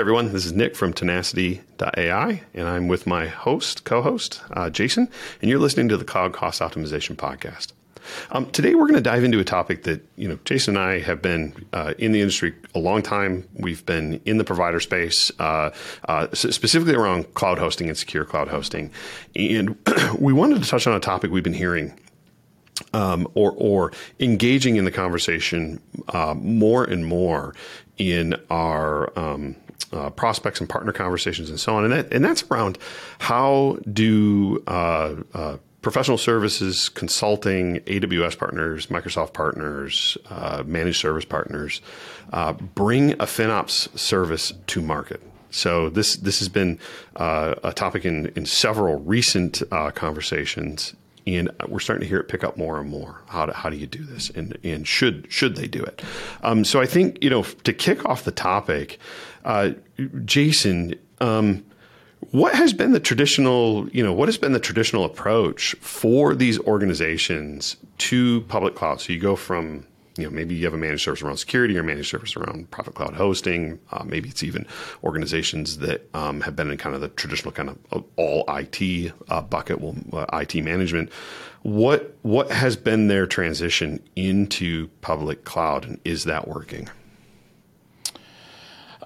everyone, this is Nick from Tenacity.ai, and I'm with my host, co host, uh, Jason, and you're listening to the Cloud Cost Optimization Podcast. Um, today, we're going to dive into a topic that you know Jason and I have been uh, in the industry a long time. We've been in the provider space, uh, uh, specifically around cloud hosting and secure cloud hosting, and we wanted to touch on a topic we've been hearing um, or or engaging in the conversation uh, more and more in our um, uh, prospects and partner conversations and so on, and that and that's around how do uh, uh professional services, consulting, AWS partners, Microsoft partners, uh, managed service partners uh, bring a FinOps service to market. So this this has been a topic in in several recent conversations and we're starting to hear it pick up more and more. How do, how do you do this, and and should should they do it? Um, so I think you know to kick off the topic, uh, Jason. Um, what has been the traditional, you know, what has been the traditional approach for these organizations to public cloud? So you go from you know, maybe you have a managed service around security or managed service around private cloud hosting. Uh, maybe it's even organizations that um, have been in kind of the traditional kind of all IT uh, bucket, well, uh, IT management. What what has been their transition into public cloud, and is that working?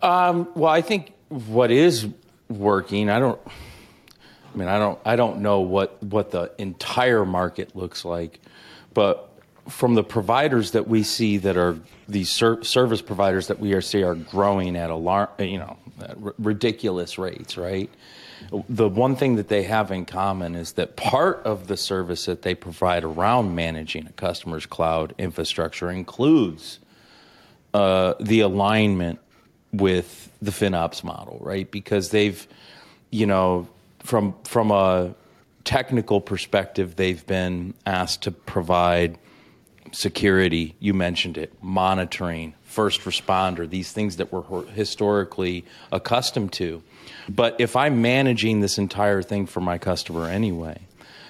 Um, well, I think what is working. I don't. I mean, I don't. I don't know what what the entire market looks like, but from the providers that we see that are these ser- service providers that we are see are growing at alarm, you know, r- ridiculous rates, right? The one thing that they have in common is that part of the service that they provide around managing a customer's cloud infrastructure includes uh, the alignment with the FinOps model, right? Because they've, you know, from from a technical perspective, they've been asked to provide security, you mentioned it, monitoring, first responder, these things that we're historically accustomed to. But if I'm managing this entire thing for my customer anyway,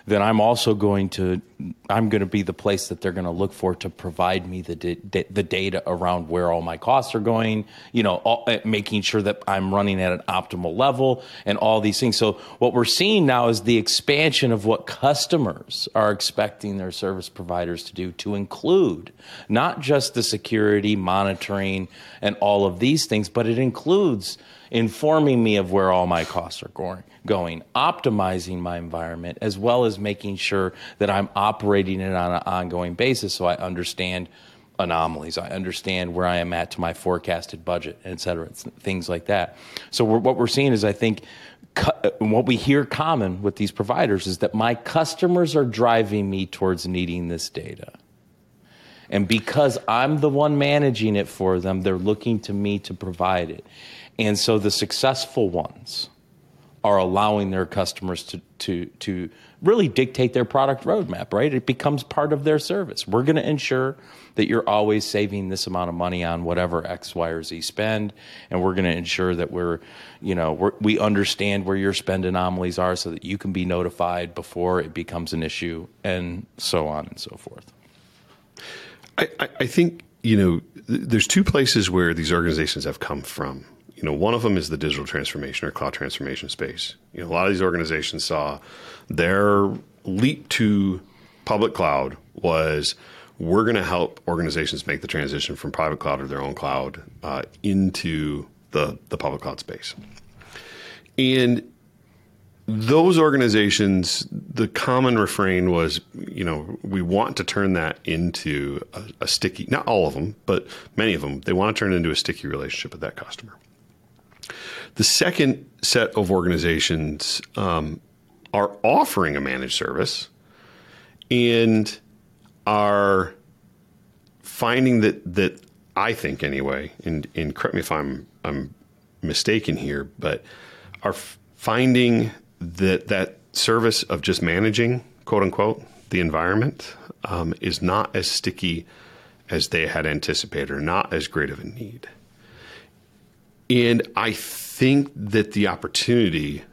then I'm also going to I'm going to be the place that they're going to look for to provide me the the data around where all my costs are going, you know, all, uh, making sure that I'm running at an optimal level and all these things. So what we're seeing now is the expansion of what customers are expecting their service providers to do to include not just the security monitoring and all of these things, but it includes informing me of where all my costs are going, going, optimizing my environment, as well as making sure that I'm operating it on an ongoing basis so I understand anomalies. I understand where I am at to my forecasted budget, et cetera, things like that. So we're, what we're seeing is, I think, what we hear common with these providers is that my customers are driving me towards needing this data. And because I'm the one managing it for them, they're looking to me to provide it. And so the successful ones are allowing their customers to, to, to really dictate their product roadmap, right? It becomes part of their service. We're going to ensure that you're always saving this amount of money on whatever X, Y, or Z spend, and we're going to ensure that we're, you know, we're, we understand where your spend anomalies are, so that you can be notified before it becomes an issue, and so on and so forth. I, I think you know, there's two places where these organizations have come from you know, one of them is the digital transformation or cloud transformation space. You know, a lot of these organizations saw their leap to public cloud was we're going to help organizations make the transition from private cloud or their own cloud uh, into the the public cloud space. And those organizations, the common refrain was, you know, we want to turn that into a, a, sticky, not all of them, but many of them, they want to turn it into a sticky relationship with that customer. The second set of organizations um, are offering a managed service and are finding that that I think anyway, and, and correct me if I'm I'm mistaken here, but are finding that that service of just managing quote unquote the environment um, is not as sticky as they had anticipated, or not as great of a need. And I think that the opportunity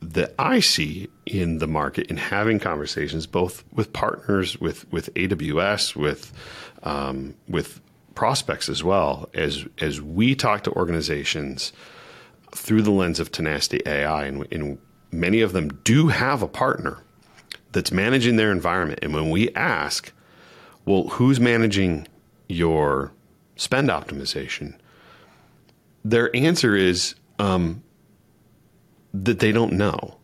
that I see in the market in having conversations, both with partners, with with AWS, with um, with prospects as well, as as we talk to organizations through the lens of Tenacity AI, and, and many of them do have a partner that's managing their environment. And when we ask, well, who's managing your spend optimization? Their answer is um, that they don't know.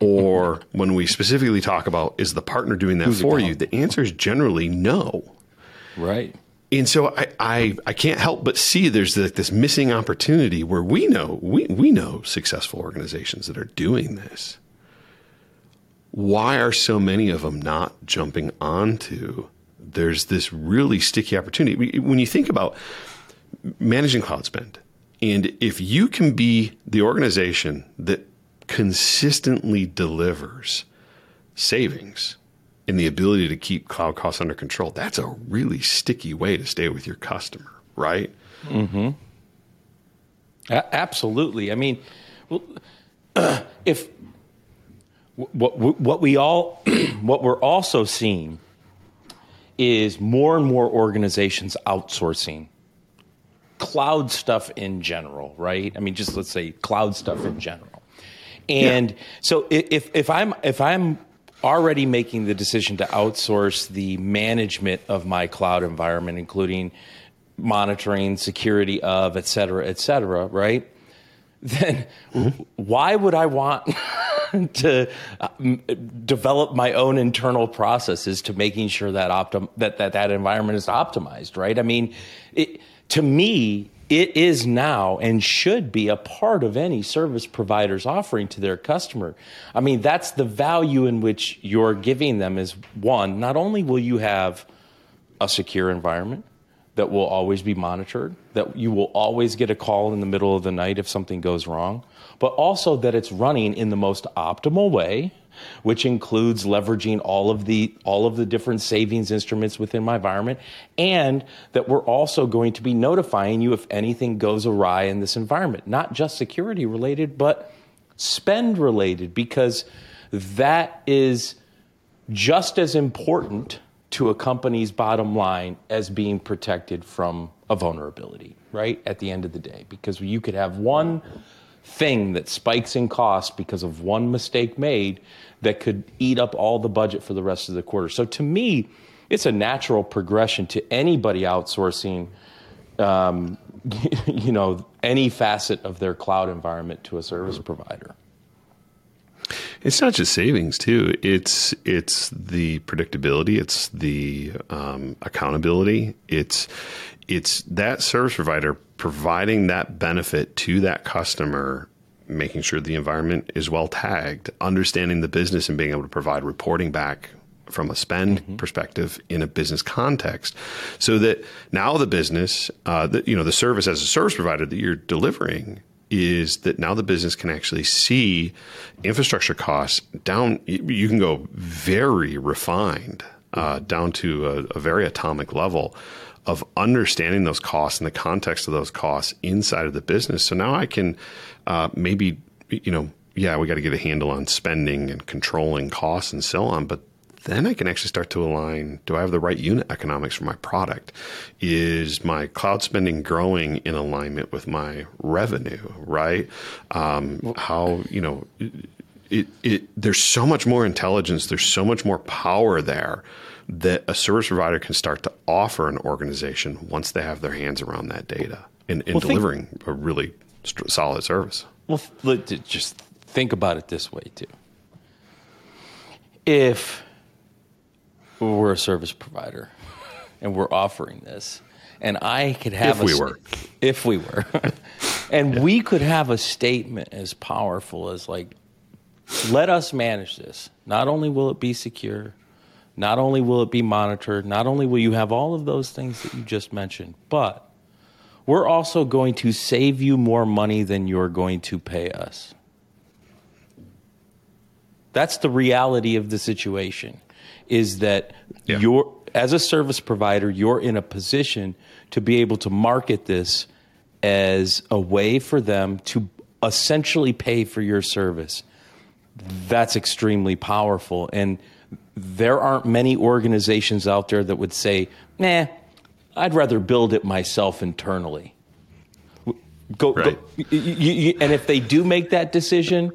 Or when we specifically talk about, is the partner doing that Who's for you? The answer is generally no. Right. And so I, I, I can't help but see there's like this missing opportunity where we know we, we know successful organizations that are doing this. Why are so many of them not jumping onto? There's this really sticky opportunity. When you think about managing cloud spend, and if you can be the organization that consistently delivers savings and the ability to keep cloud costs under control, that's a really sticky way to stay with your customer, right? Mm-hmm. A- absolutely. I mean, well, if what what we all what we're also seeing is more and more organizations outsourcing cloud stuff in general, right? I mean, just let's say cloud stuff in general. And so if if I'm if I'm already making the decision to outsource the management of my cloud environment, including monitoring, security of, et cetera, et cetera, right? Then mm-hmm. why would I want to uh, develop my own internal processes to making sure that optim- that, that that environment is optimized, right? I mean, it, to me, it is now and should be a part of any service provider's offering to their customer. I mean, that's the value in which you're giving them is one, not only will you have a secure environment that will always be monitored, that you will always get a call in the middle of the night if something goes wrong, but also that it's running in the most optimal way, which includes leveraging all of the all of the different savings instruments within my environment and that we're also going to be notifying you if anything goes awry in this environment, not just security related, but spend related because that is just as important to a company's bottom line as being protected from a vulnerability, right? At the end of the day, because you could have one thing that spikes in cost because of one mistake made that could eat up all the budget for the rest of the quarter. So to me, it's a natural progression to anybody outsourcing um, you know any facet of their cloud environment to a service provider. It's not just savings too. It's it's the predictability. It's the um, accountability. It's it's that service provider providing that benefit to that customer, making sure the environment is well tagged, understanding the business, and being able to provide reporting back from a spend perspective in a business context, so that now the business, uh, the, you know, the service as a service provider that you're delivering is that now the business can actually see infrastructure costs down. You can go very refined uh, down to a, a very atomic level of understanding those costs and the context of those costs inside of the business. So now I can uh, maybe, you know, yeah, we got to get a handle on spending and controlling costs and so on, but then I can actually start to align do I have the right unit economics for my product? Is my cloud spending growing in alignment with my revenue, right? Um, how, you know, it, it, there's so much more intelligence, there's so much more power there that a service provider can start to offer an organization once they have their hands around that data and, and Well, think- delivering a really st- solid service. Well, just think about it this way too. If we're a service provider and we're offering this, and I could have If a we were. if we were, and we could have a statement as powerful as like, let us manage this. Not only will it be secure, not only will it be monitored, not only will you have all of those things that you just mentioned, but we're also going to save you more money than you're going to pay us. That's the reality of the situation is that Yeah. you're as a service provider, you're in a position to be able to market this as a way for them to essentially pay for your service. That's extremely powerful. And there aren't many organizations out there that would say, nah, I'd rather build it myself internally. Go, Right. go you, you, and if they do make that decision,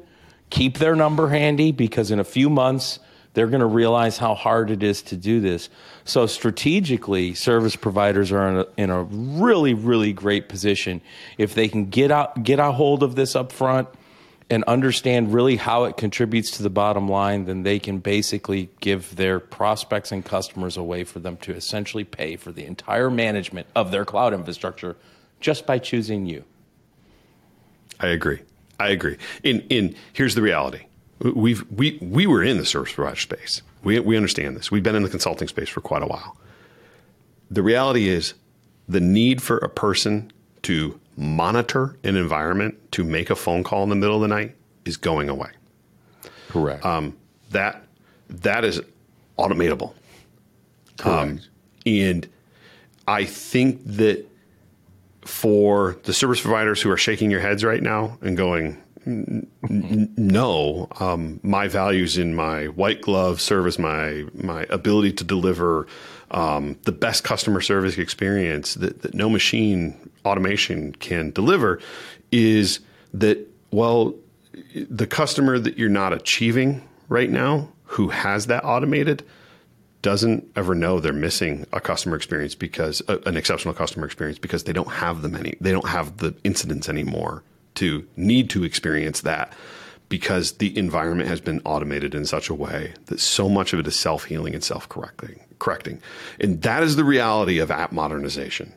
keep their number handy because in a few months they're going to realize how hard it is to do this. So strategically, service providers are in a, in a really, really great position if they can get out, get a hold of this up front and understand really how it contributes to the bottom line, then they can basically give their prospects and customers a way for them to essentially pay for the entire management of their cloud infrastructure just by choosing you. I agree. I agree. In in here's the reality. We've we we were in the service provider space. We we understand this. We've been in the consulting space for quite a while. The reality is the need for a person to monitor an environment to make a phone call in the middle of the night is going away. Correct. Um, that that is automatable. Correct. And I think that for the service providers who are shaking your heads right now and going, "N- no, um, my values in my white glove service, my my ability to deliver um, the best customer service experience that, that no machine automation can deliver, is that well, the customer that you're not achieving right now, who has that automated, doesn't ever know they're missing a customer experience because uh, an exceptional customer experience because they don't have them any they don't have the incidents anymore to need to experience that because the environment has been automated in such a way that so much of it is self-healing and self-correcting correcting. And that is the reality of app modernization.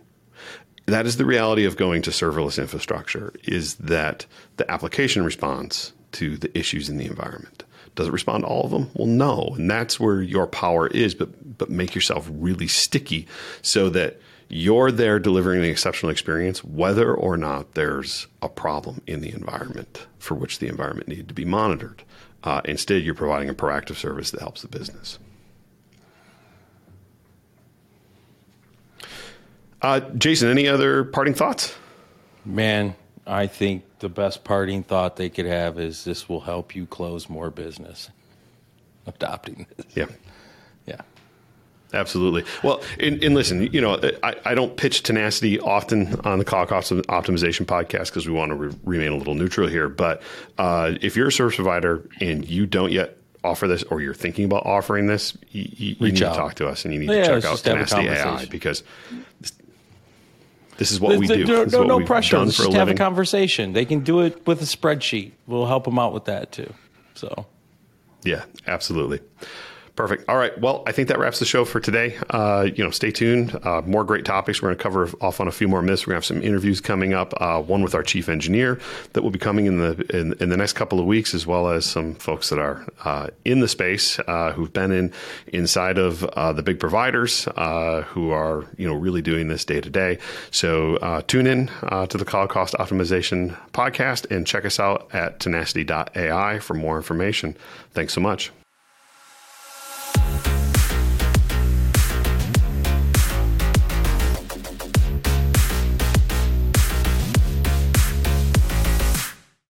That is the reality of going to serverless infrastructure is that the application responds to the issues in the environment. Does it respond to all of them? Well no. And that's where your power is but but make yourself really sticky so that you're there delivering an exceptional experience whether or not there's a problem in the environment for which the environment needed to be monitored uh, instead you're providing a proactive service that helps the business uh, jason any other parting thoughts Man, I think the best parting thought they could have is this will help you close more business. Adopting this. yeah Yeah. Absolutely. Well, and, and listen, you know, I, I don't pitch tenacity often on the cost optimization podcast because we want to re- remain a little neutral here. But uh, if you're a service provider and you don't yet offer this, or you're thinking about offering this, you, you, you need out. to talk to us and you need Yeah, to check out just Tenacity AI because this, this is what we do. No, no, no pressure. Let's for a just have a conversation. They can do it with a spreadsheet. We'll help them out with that too. So Yeah, absolutely. Perfect. All right. Well, I think that wraps the show for today. Uh, you know, stay tuned. Uh, more great topics. We're going to cover off on a few more myths. We're going to have some interviews coming up. Uh, one with our chief engineer that will be coming in the in, in the next couple of weeks, as well as some folks that are uh, in the space uh, who've been in inside of uh, the big providers who are you know really doing this day to day. So tune in to the Cloud Cost Optimization podcast and check us out at tenacity.ai for more information. Thanks so much.